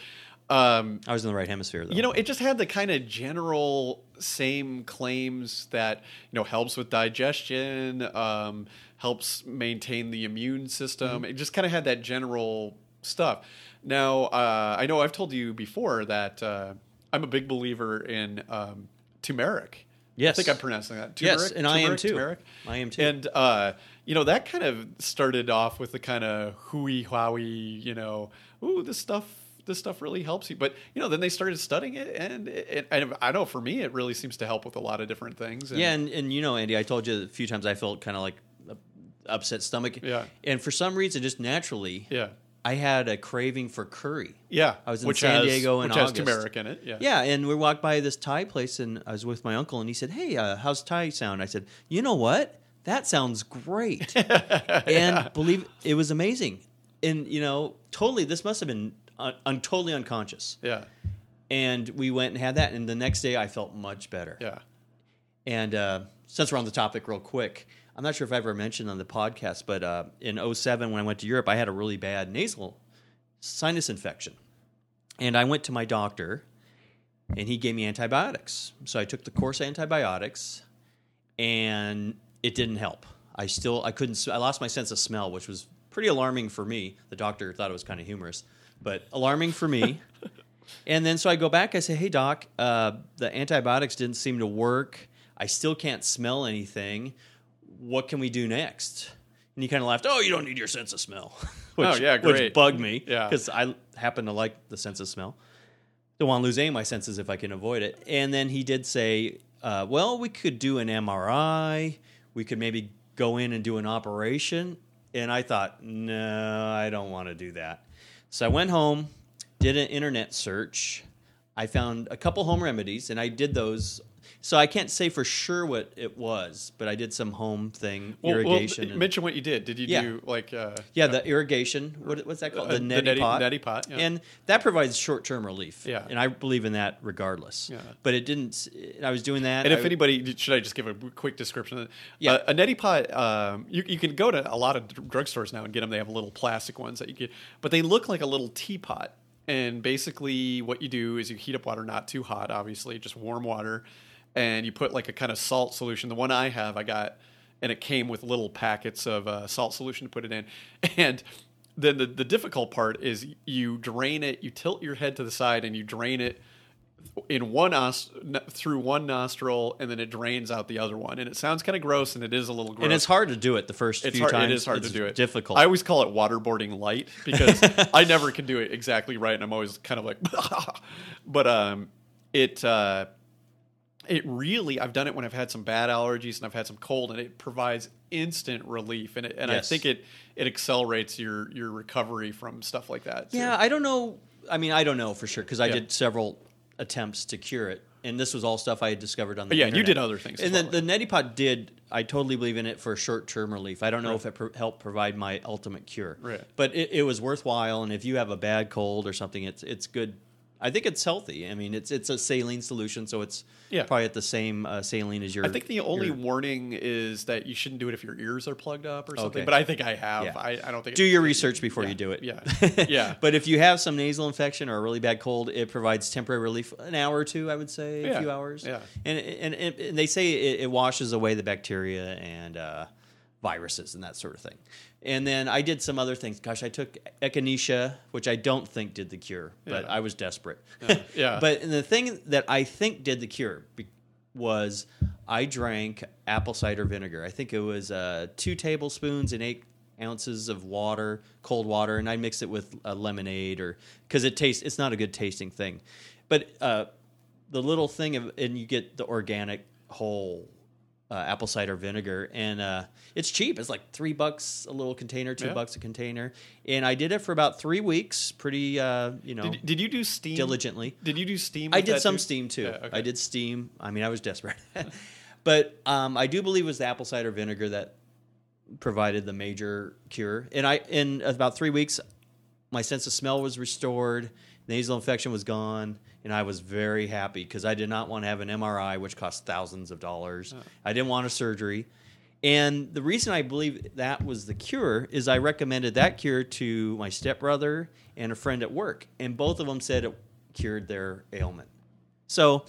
um, I was in the right hemisphere, though. you know, it just had the kind of general same claims that you know helps with digestion, um, helps maintain the immune system. Mm-hmm. It just kind of had that general stuff. Now, uh, I know I've told you before that uh, I'm a big believer in um, turmeric. Yes. I think I'm pronouncing that. Yes, Turmeric? and I am too. Turmeric? I am too. And uh, you know that kind of started off with the kind of hooey howie, you know, ooh, this stuff, this stuff really helps you. But you know, then they started studying it, and, it, and I know for me, it really seems to help with a lot of different things. And, yeah, and, and you know, Andy, I told you a few times I felt kind of like upset stomach. Yeah. And for some reason, just naturally, yeah, I had a craving for curry. yeah. I was in which San has, Diego in which has turmeric in it. Yeah, Yeah, and we walked by this Thai place, and I was with my uncle, and he said, "Hey, uh, how's Thai sound?" I said, "You know what? That sounds great." and believe it was amazing, and you know, totally. This must have been un- un- totally unconscious. yeah, And we went and had that, and the next day I felt much better. yeah. And uh, since we're on the topic, real quick, I'm not sure if I ever mentioned on the podcast, but uh, in 07, when I went to Europe, I had a really bad nasal sinus infection. And I went to my doctor, and he gave me antibiotics. So I took the course of antibiotics, and it didn't help. I still I couldn't. I lost my sense of smell, which was pretty alarming for me. The doctor thought it was kind of humorous, but alarming for me. and then so I go back. I say, "Hey doc, uh, the antibiotics didn't seem to work. I still can't smell anything. What can we do next?" And he kind of laughed. Oh, you don't need your sense of smell. which, Oh, yeah, Which great. bugged me. Yeah. because I happen to like the sense of smell. Don't want to lose any of my senses if I can avoid it. And then he did say, uh, well, we could do an MRI. We could maybe go in and do an operation. And I thought, no, I don't want to do that. So I went home, did an internet search. I found a couple home remedies, and I did those So I can't say for sure what it was, but I did some home thing, Well, well, irrigation. and- mention what you did. Did you Yeah. do like uh, yeah, the irrigation. What, what's that called? Uh, The the neti, neti- pot. neti pot, yeah. And that provides short-term relief. Yeah. and I believe in that regardless. Yeah. But it didn't. I was doing that. And if I- anybody, should I just give a quick description? Yeah. Uh, a neti pot, um, you, you can go to a lot of drugstores now and get them. They have little plastic ones that you get, but they look like a little teapot. And basically, what you do is you heat up water, not too hot, obviously, just warm water, and you put like a kind of salt solution. The one I have, I got, and it came with little packets of uh, salt solution to put it in. And then the, the difficult part is you drain it, you tilt your head to the side, and you drain it in one nos- through one nostril, and then it drains out the other one. And it sounds kind of gross, and it is a little gross. and it's hard to do it the first It's few hard. times. It is hard It's to do it. Difficult. I always call it waterboarding light because I never can do it exactly right, and I'm always kind of like, but um, it uh, it really I've done it when I've had some bad allergies and I've had some cold, and it provides instant relief, and it, and Yes. I think it it accelerates your your recovery from stuff like that. too. Yeah, I don't know. I mean, I don't know for sure because I Yeah. did several attempts to cure it, and this was all stuff I had discovered on the. But yeah, you did other things And well, then the neti pot did. I totally believe in it for short term relief. I don't know if it pro- helped provide my ultimate cure, Right. but it, it was worthwhile. And if you have a bad cold or something, it's it's good. I think it's healthy. I mean, it's it's a saline solution, so it's Yeah. probably at the same uh, saline as your. I think the only your- warning is that you shouldn't do it if your ears are plugged up or something. Okay. But I think I have. Yeah. I, I don't think do your research before Yeah, you do it. yeah, yeah. but if you have some nasal infection or a really bad cold, it provides temporary relief. An hour or two, I would say, a few hours. yeah. And and, and, and they say it, it washes away the bacteria and uh, viruses and that sort of thing. And then I did some other things. Gosh, I took echinacea, which I don't think did the cure, but Yeah. I was desperate. yeah. but the thing that I think did the cure be- was I drank apple cider vinegar. I think it was uh, two tablespoons and eight ounces of water, cold water, and I mix it with uh, lemonade or because it tastes. It's not a good tasting thing, but uh, the little thing of and you get the organic whole uh, apple cider vinegar, and uh, it's cheap. It's like three bucks a little container, two Yeah. bucks a container, and I did it for about three weeks. Pretty, uh, you know, Did, did you do steam diligently. Did you do steam? I did some too? steam too. Yeah, okay. I did steam. I mean, I was desperate, but um, I do believe it was the apple cider vinegar that provided the major cure. And I, in about three weeks, my sense of smell was restored, nasal infection was gone, and I was very happy because I did not want to have an MRI, which cost thousands of dollars. I didn't want a surgery. And the reason I believe that was the cure is I recommended that cure to my stepbrother and a friend at work, and both of them said it cured their ailment. So,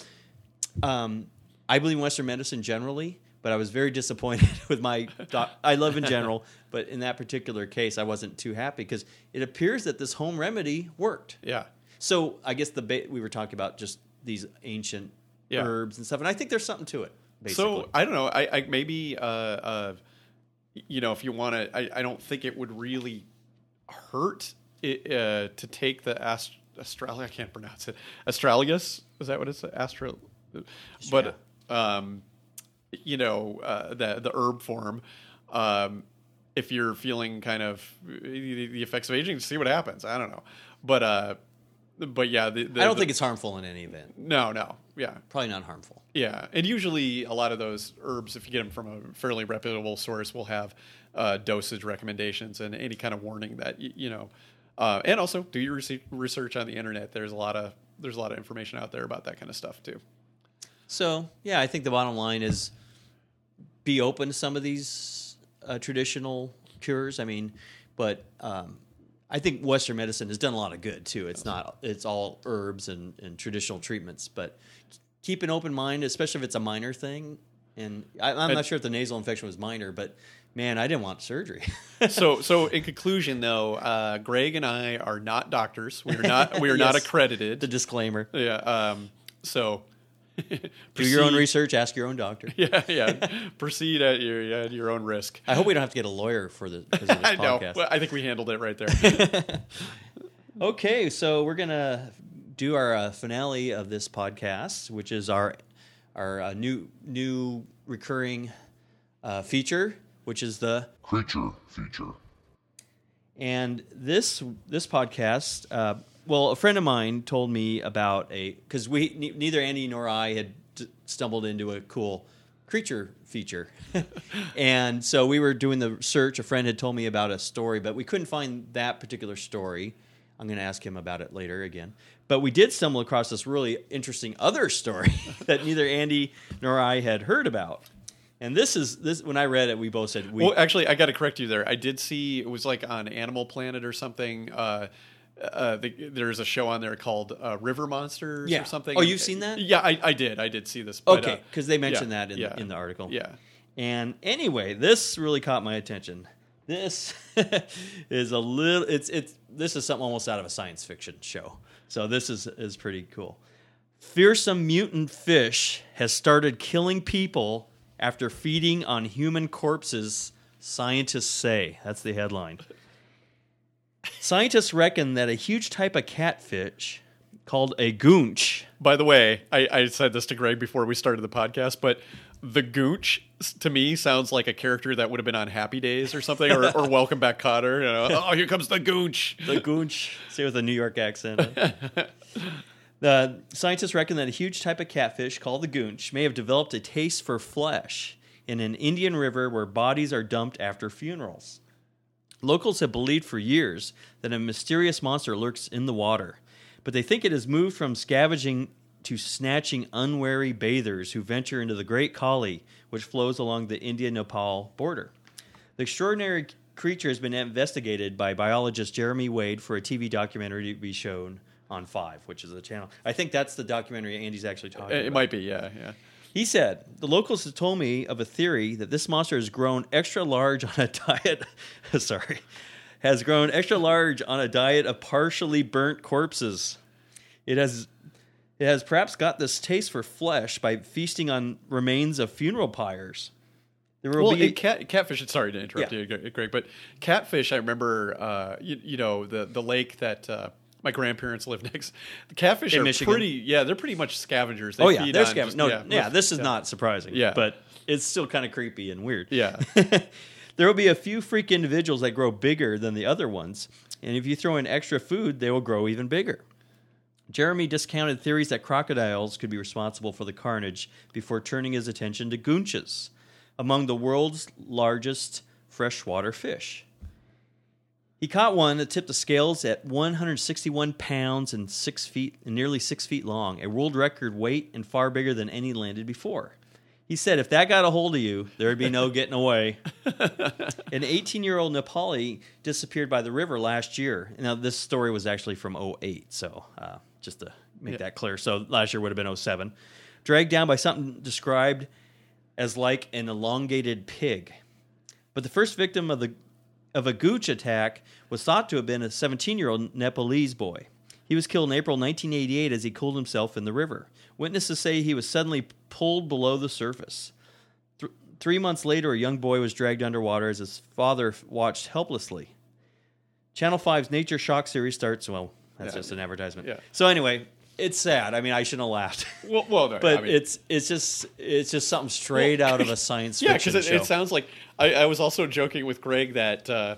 um, I believe in Western medicine generally, but I was very disappointed with my. Doc- I love in general, but in that particular case, I wasn't too happy because it appears that this home remedy worked. Yeah. So I guess the ba- we were talking about just these ancient Yeah. herbs and stuff, and I think there's something to it. Basically. So I don't know. I, I maybe uh, uh, you know if you want to. I, I don't think it would really hurt it, uh, to take the ast-. I can't pronounce it. Astragalus is that what it's Astral? But um, you know uh, the the herb form. Um, if you're feeling kind of the, the effects of aging, see what happens. I don't know, but uh, but yeah, the, the, I don't the- think it's harmful in any event. no, no, yeah. Probably not harmful. Yeah, and usually a lot of those herbs, if you get them from a fairly reputable source, will have uh, dosage recommendations and any kind of warning that y- you know. Uh, and also, do your research on the internet. There's a lot of there's a lot of information out there about that kind of stuff too. So yeah, I think the bottom line is be open to some of these uh, traditional cures. I mean, but um, I think Western medicine has done a lot of good too. It's not it's all herbs and, and traditional treatments, but keep an open mind, especially if it's a minor thing. And I, I'm not sure if the nasal infection was minor, but man, I didn't want surgery. so, so in conclusion, though, uh, Greg and I are not doctors. We are not we are not accredited. the disclaimer: yeah. Um, so do your own research, ask your own doctor. Yeah, yeah. Proceed at your at your own risk. I hope we don't have to get a lawyer for the because of this I know. podcast. Well, I think we handled it right there. Okay, so we're gonna do our uh, finale of this podcast, which is our our uh, new new recurring uh, feature, which is the creature feature. and this this podcast. Well, a friend of mine told me about a because we ne- neither Andy nor I had d- stumbled into a cool creature feature. and so we were doing the search. A friend had told me about a story, but we couldn't find that particular story. I'm going to ask him about it later again. But we did stumble across this really interesting other story that neither Andy nor I had heard about. And this is this when I read it, we both said we. Well, actually, I got to correct you there. I did see it was like on Animal Planet or something. Uh, uh, the, there's a show on there called uh, River Monsters Yeah. or something. Oh, you've seen that? Yeah, I, I did. I did see this. But, okay, uh, because they mentioned yeah, that in, yeah, in the article. Yeah. And anyway, this really caught my attention. This is a little it's it's this is something almost out of a science fiction show. So this is is pretty cool. Fearsome mutant fish has started killing people after feeding on human corpses, scientists say. That's the headline. Scientists reckon that a huge type of catfish called a goonch By the way, I, I said this to Greg before we started the podcast, but the Gooch to me sounds like a character that would have been on Happy Days or something, or, or Welcome Back, Kotter. You know, oh, here comes the Gooch. the goonch. Say with a New York accent. the scientists reckon that a huge type of catfish called the goonch may have developed a taste for flesh in an Indian river where bodies are dumped after funerals. Locals have believed for years that a mysterious monster lurks in the water, but they think it has moved from scavenging to snatching unwary bathers who venture into the Great Kali, which flows along the India Nepal border. The extraordinary creature has been investigated by biologist Jeremy Wade for a TV documentary to be shown on Five, which is the channel. I think that's the documentary Andy's actually talking It, about. it might be, yeah, yeah. He said, The locals have told me of a theory that this monster has grown extra large on a diet. sorry. Has grown extra large on a diet of partially burnt corpses. It has. It has perhaps got this taste for flesh by feasting on remains of funeral pyres. There will Well, be cat, catfish. Sorry to interrupt Yeah. you, Greg, but catfish. I remember, uh, you, you know, the the lake that uh, my grandparents lived next. The catfish In are Michigan? pretty. Yeah, they're pretty much scavengers. They oh yeah, feed they're on scavengers. just- No, yeah, yeah, this is not surprising. Yeah. but it's still kind of creepy and weird. Yeah. there will be a few freak individuals that grow bigger than the other ones, and if you throw in extra food, they will grow even bigger. Jeremy discounted theories that crocodiles could be responsible for the carnage before turning his attention to goonches, among the world's largest freshwater fish. He caught one that tipped the scales at 161 pounds and six feet, and nearly six feet long, a world record weight and far bigger than any landed before. He said, "If that got a hold of you, there would be no getting away." An 18-year-old Nepali disappeared by the river last year. Now, this story was actually from 08, so uh, just to make Yeah. that clear. So last year would have been 07. Dragged down by something described as like an elongated pig. But the first victim of the of a gooch attack was thought to have been a 17-year-old Nepalese boy. He was killed in April 1988 as he cooled himself in the river. Witnesses say he was suddenly pulled below the surface. Th- three months later, a young boy was dragged underwater as his father watched helplessly. Channel 5's Nature Shock series starts. Well, that's Yeah. just an advertisement. Yeah. So anyway, it's sad. I mean, I shouldn't have laughed. Well, well, no, but I mean- it's it's just it's just something straight Well, out of a science yeah, fiction because it, it sounds like I, I was also joking with Greg that uh,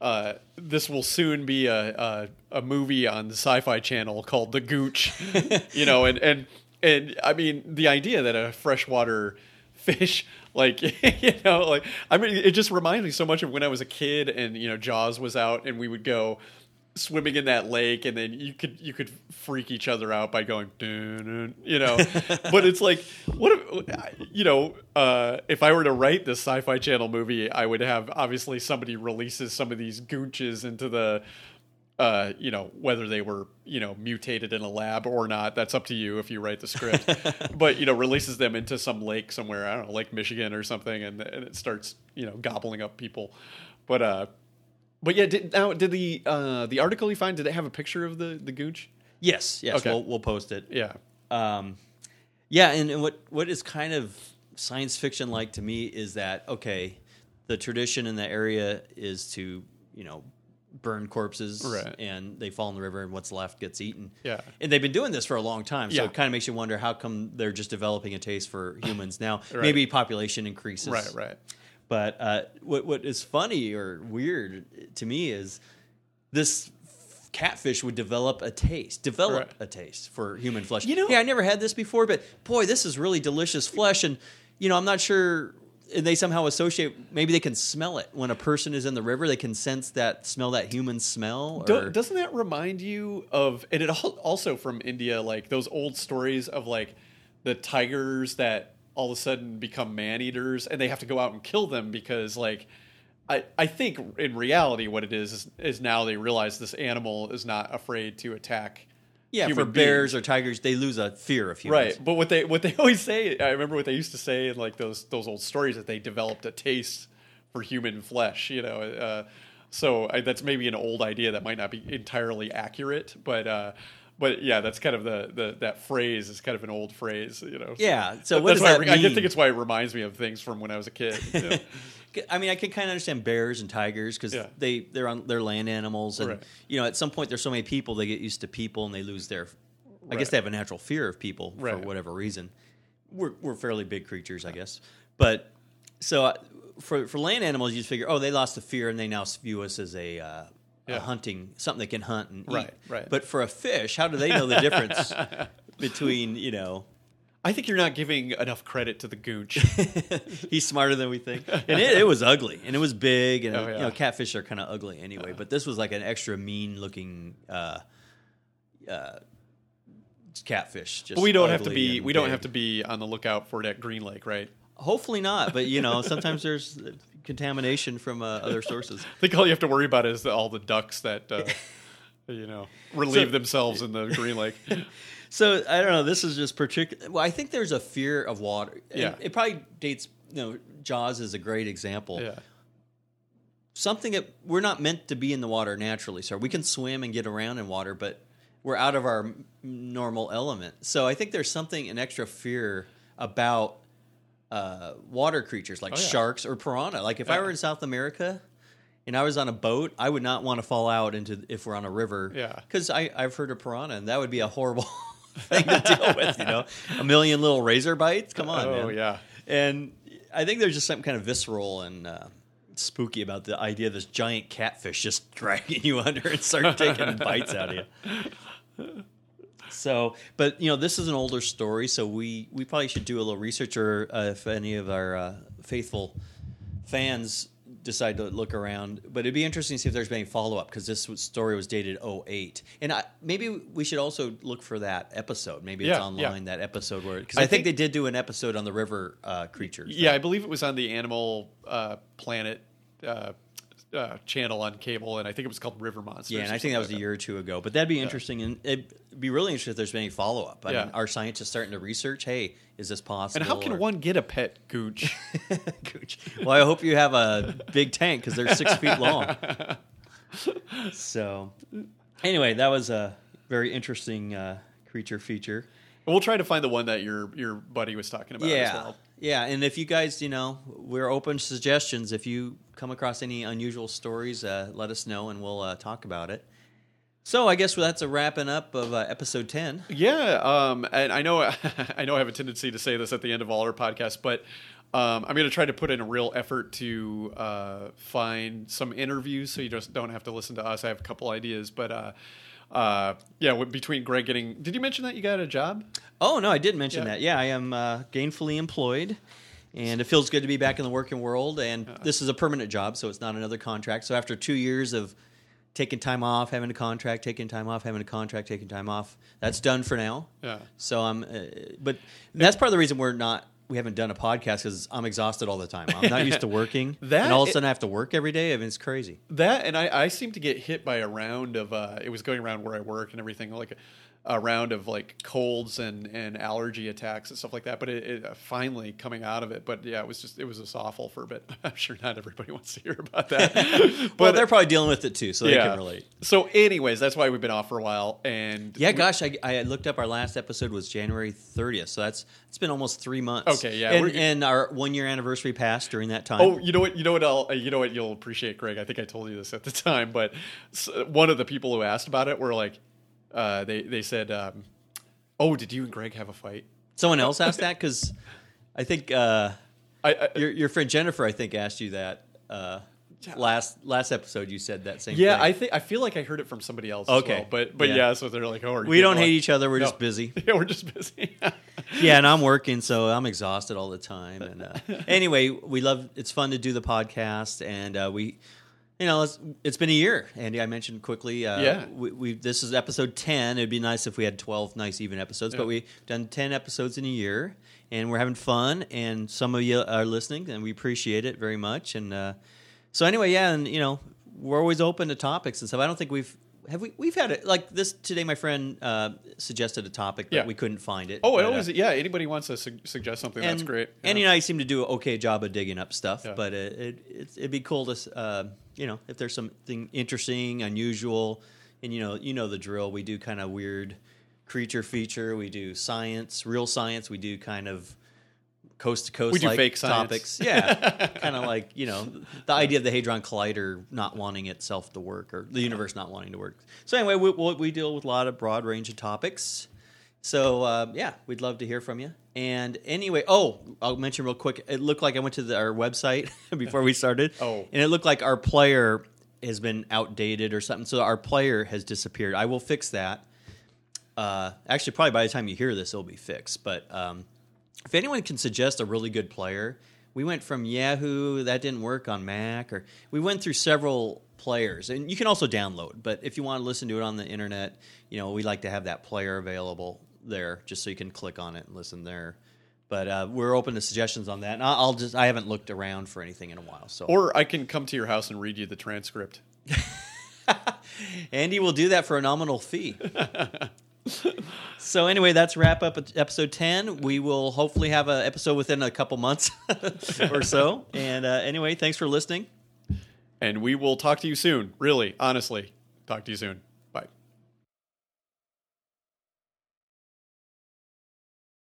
uh, this will soon be a, a a movie on the Sci-Fi Channel called The Gooch. you know, and and and I mean the idea that a freshwater fish like you know like I mean it just reminds me so much of when I was a kid and you know Jaws was out and we would go swimming in that lake and then you could you could freak each other out by going dun, dun, you know? But it's like what if, you know uh, if i were to write this sci-fi channel movie i would have obviously somebody releases some of these gooches into the uh, you know whether they were you know mutated in a lab or not that's up to you if you write the script. But you know releases them into some lake somewhere i don't know lake michigan or something and, and it starts you know gobbling up people. But uh but yeah, did, now did the uh, the article you find did it have a picture of the the gooch? yes, yes, Okay. we'll we'll post it. Yeah, Um, yeah, and, and what what is kind of science fiction like to me is that okay, the tradition in the area is to you know burn corpses, Right. and they fall in the river, and what's left gets eaten. Yeah. and they've been doing this for a long time, so Yeah. it kind of makes you wonder how come they're just developing a taste for humans now. Maybe population increases, right, right. But uh, what what is funny or weird to me is this catfish would develop a taste, develop Right. a taste for human flesh. You know- yeah, I never had this before, but boy, this is really delicious flesh. And you know, I'm not sure and they somehow associate. Maybe they can smell it when a person is in the river. They can sense that smell, that human smell. Or, doesn't that remind you of and it also from India like those old stories of like the tigers that all of a sudden become man eaters and they have to go out and kill them because like I, I think in reality what it is, is is now they realize this animal is not afraid to attack yeah, for bears beings. or tigers, they lose a fear of humans. Right, but what they what they always say, I remember what they used to say in like those those old stories that they developed a taste for human flesh. You know, uh, so I, that's maybe an old idea that might not be entirely accurate, but uh, but yeah, that's kind of the, the that phrase is kind of an old phrase. You know, Yeah. So that's does why I that I, mean? think it's why it reminds me of things from when I was a kid. you know? I mean, I can kind of understand bears and tigers because Yeah. they they're on they're land animals, and Right. you know, at some point there's so many people they get used to people and they lose their. I guess they have a natural fear of people for whatever reason. We're we're fairly big creatures, I guess, but so uh, for for land animals, you just figure, oh, they lost the fear and they now view us as a. Uh, Yeah. A hunting something they can hunt and eat. Right, right. But for a fish, how do they know the difference between you know I think you're not giving enough credit to the gooch. He's smarter than we think. And it, it was ugly, and it was big, and Oh, you know, catfish are kind of ugly anyway. But this was like an extra mean looking uh, uh, catfish. Just But we don't have to be we don't have to be on the lookout for it at Green Lake, right? Hopefully not, but you know, sometimes there's contamination from uh, other sources. I think all you have to worry about is the, all the ducks that uh, you know relieve So- themselves in the Green Lake. So I don't know. This is just particular. Well, I think there's a fear of water. Yeah. it probably dates. You know, Jaws is a great example. yeah, something that we're not meant to be in the water naturally. So we can swim and get around in water, but we're out of our normal element. So I think there's something an extra fear about uh, water creatures like Oh, yeah. sharks or piranha. Like if I were in South America and I was on a boat, I would not want to fall out into if we're on a river. Yeah. because I've heard of piranha, and that would be a horrible thing to deal with. You know, a million little razor bites. Come on, oh man. yeah. And I think there's just something kind of visceral and uh, spooky about the idea of this giant catfish just dragging you under and start taking bites out of you. So, but you know, this is an older story, so we we probably should do a little research, or uh, if any of our uh, faithful fans decide to look around. But it'd be interesting to see if there's been any follow up because this story was dated 08. and I, maybe we should also look for that episode. Maybe it's Yeah, online yeah. that episode where because I I, think, think- they did do an episode on the river uh, creatures. Yeah, I believe it was on the Animal uh, Planet uh, channel on cable, and I think it was called River Monsters. Yeah, and I think that was a something year or two ago. But that'd be interesting, and it'd be really interesting if there's been any follow up. I Yeah. mean, are scientists starting to research? Hey, is this possible? And how can or- one get a pet gooch? Gooch. Well, I hope you have a big tank because they're six feet long. So, anyway, that was a very interesting uh, creature feature. we'll try to find the one that your your buddy was talking about yeah, as well. Yeah. And if you guys, you know, we're open to suggestions. If you come across any unusual stories, uh, let us know and we'll uh, talk about it. So I guess that's a wrapping up of uh, episode ten. Yeah, um, and I know I know I have a tendency to say this at the end of all our podcasts, but um, I'm going to try to put in a real effort to uh, find some interviews, so you just don't have to listen to us. I have a couple ideas, but uh, uh, yeah, between Greg getting, did you mention that you got a job? Oh no, I did mention Yeah. that. Yeah, I am uh, gainfully employed, and it feels good to be back in the working world. And this is a permanent job, so it's not another contract. So after two years of taking time off, having a contract, taking time off, having a contract, taking time off, that's done for now. Yeah. So I'm, uh, but that's part of the reason we're not. We haven't done a podcast because I'm exhausted all the time. I'm not used to working, That and all of a sudden I have to work every day. I mean, it's crazy. That and I, I seem to get hit by a round of uh, it was going around where I work and everything like a, round of like colds and, and allergy attacks and stuff like that. But it, it uh, finally coming out of it. But yeah, it was just it was just awful for a bit. I'm sure not everybody wants to hear about that. but well, they're probably dealing with it too, so they can relate. So, anyways, that's why we've been off for a while. And Yeah, gosh, I, I looked up our last episode was January 30th, so that's it's been almost three months. Okay, yeah, and, and our one year anniversary passed during that time. Oh, you know what? You know what? I'll, you know what? You'll appreciate, Greg. I think I told you this at the time, but one of the people who asked about it were like, uh, they they said, um, "Oh, did you and Greg have a fight?" Someone else asked that because I think uh, I, I your your friend Jennifer, I think, asked you that. Uh, last last episode you said that same. Yeah, thing. I think I feel like I heard it from somebody else. Okay. as well. but but Yeah. yeah. so they're like, oh, are you we don't hate one? each other. We're No. just busy. Yeah, we're just busy. yeah, and I'm working, so I'm exhausted all the time. And uh, anyway, we love. It's fun to do the podcast, and uh, we, you know, it's, it's been a year. Andy, I mentioned quickly. Uh, Yeah. we, we this is episode ten. It'd be nice if we had twelve nice even episodes, but we've done ten episodes in a year, and we're having fun. And some of you are listening, and we appreciate it very much. And uh, so anyway, yeah, and you know, we're always open to topics and stuff. I don't think we've. Have we? We've had it like this today. My friend uh, suggested a topic, but Yeah. we couldn't find it. oh, But, it uh, always yeah. Anybody wants to su- suggest something? that's great. Andy and I seem to do an okay job of digging up stuff, Yeah. but it, it it'd be cool to, uh, you know, if there's something interesting, unusual, and you know, you know the drill. We do kind of weird creature feature. We do science, real science. We do kind of coast to coast. We do like fake science. topics. Yeah, kind of like you know the idea of the hadron collider not wanting itself to work, or the universe not wanting to work. So anyway, we, we, we deal with a lot of broad range of topics. So uh, yeah, we'd love to hear from you. And anyway, oh, I'll mention real quick. It looked like I went to the, our website before we started. Oh. and it looked like our player has been outdated or something. So our player has disappeared. I will fix that. Uh, actually, probably by the time you hear this, it'll be fixed. But um, if anyone can suggest a really good player, we went from Yahoo that didn't work on Mac, or we went through several players, and you can also download. But if you want to listen to it on the internet, you know we like to have that player available there, just so you can click on it and listen there. But uh, we're open to suggestions on that. And I'll I'll just I haven't looked around for anything in a while, so Or I can come to your house and read you the transcript. Andy will do that for a nominal fee. so anyway, that's wrap up episode ten. We will hopefully have an episode within a couple months or so. And uh, anyway, thanks for listening. And we will talk to you soon. Really, honestly, talk to you soon.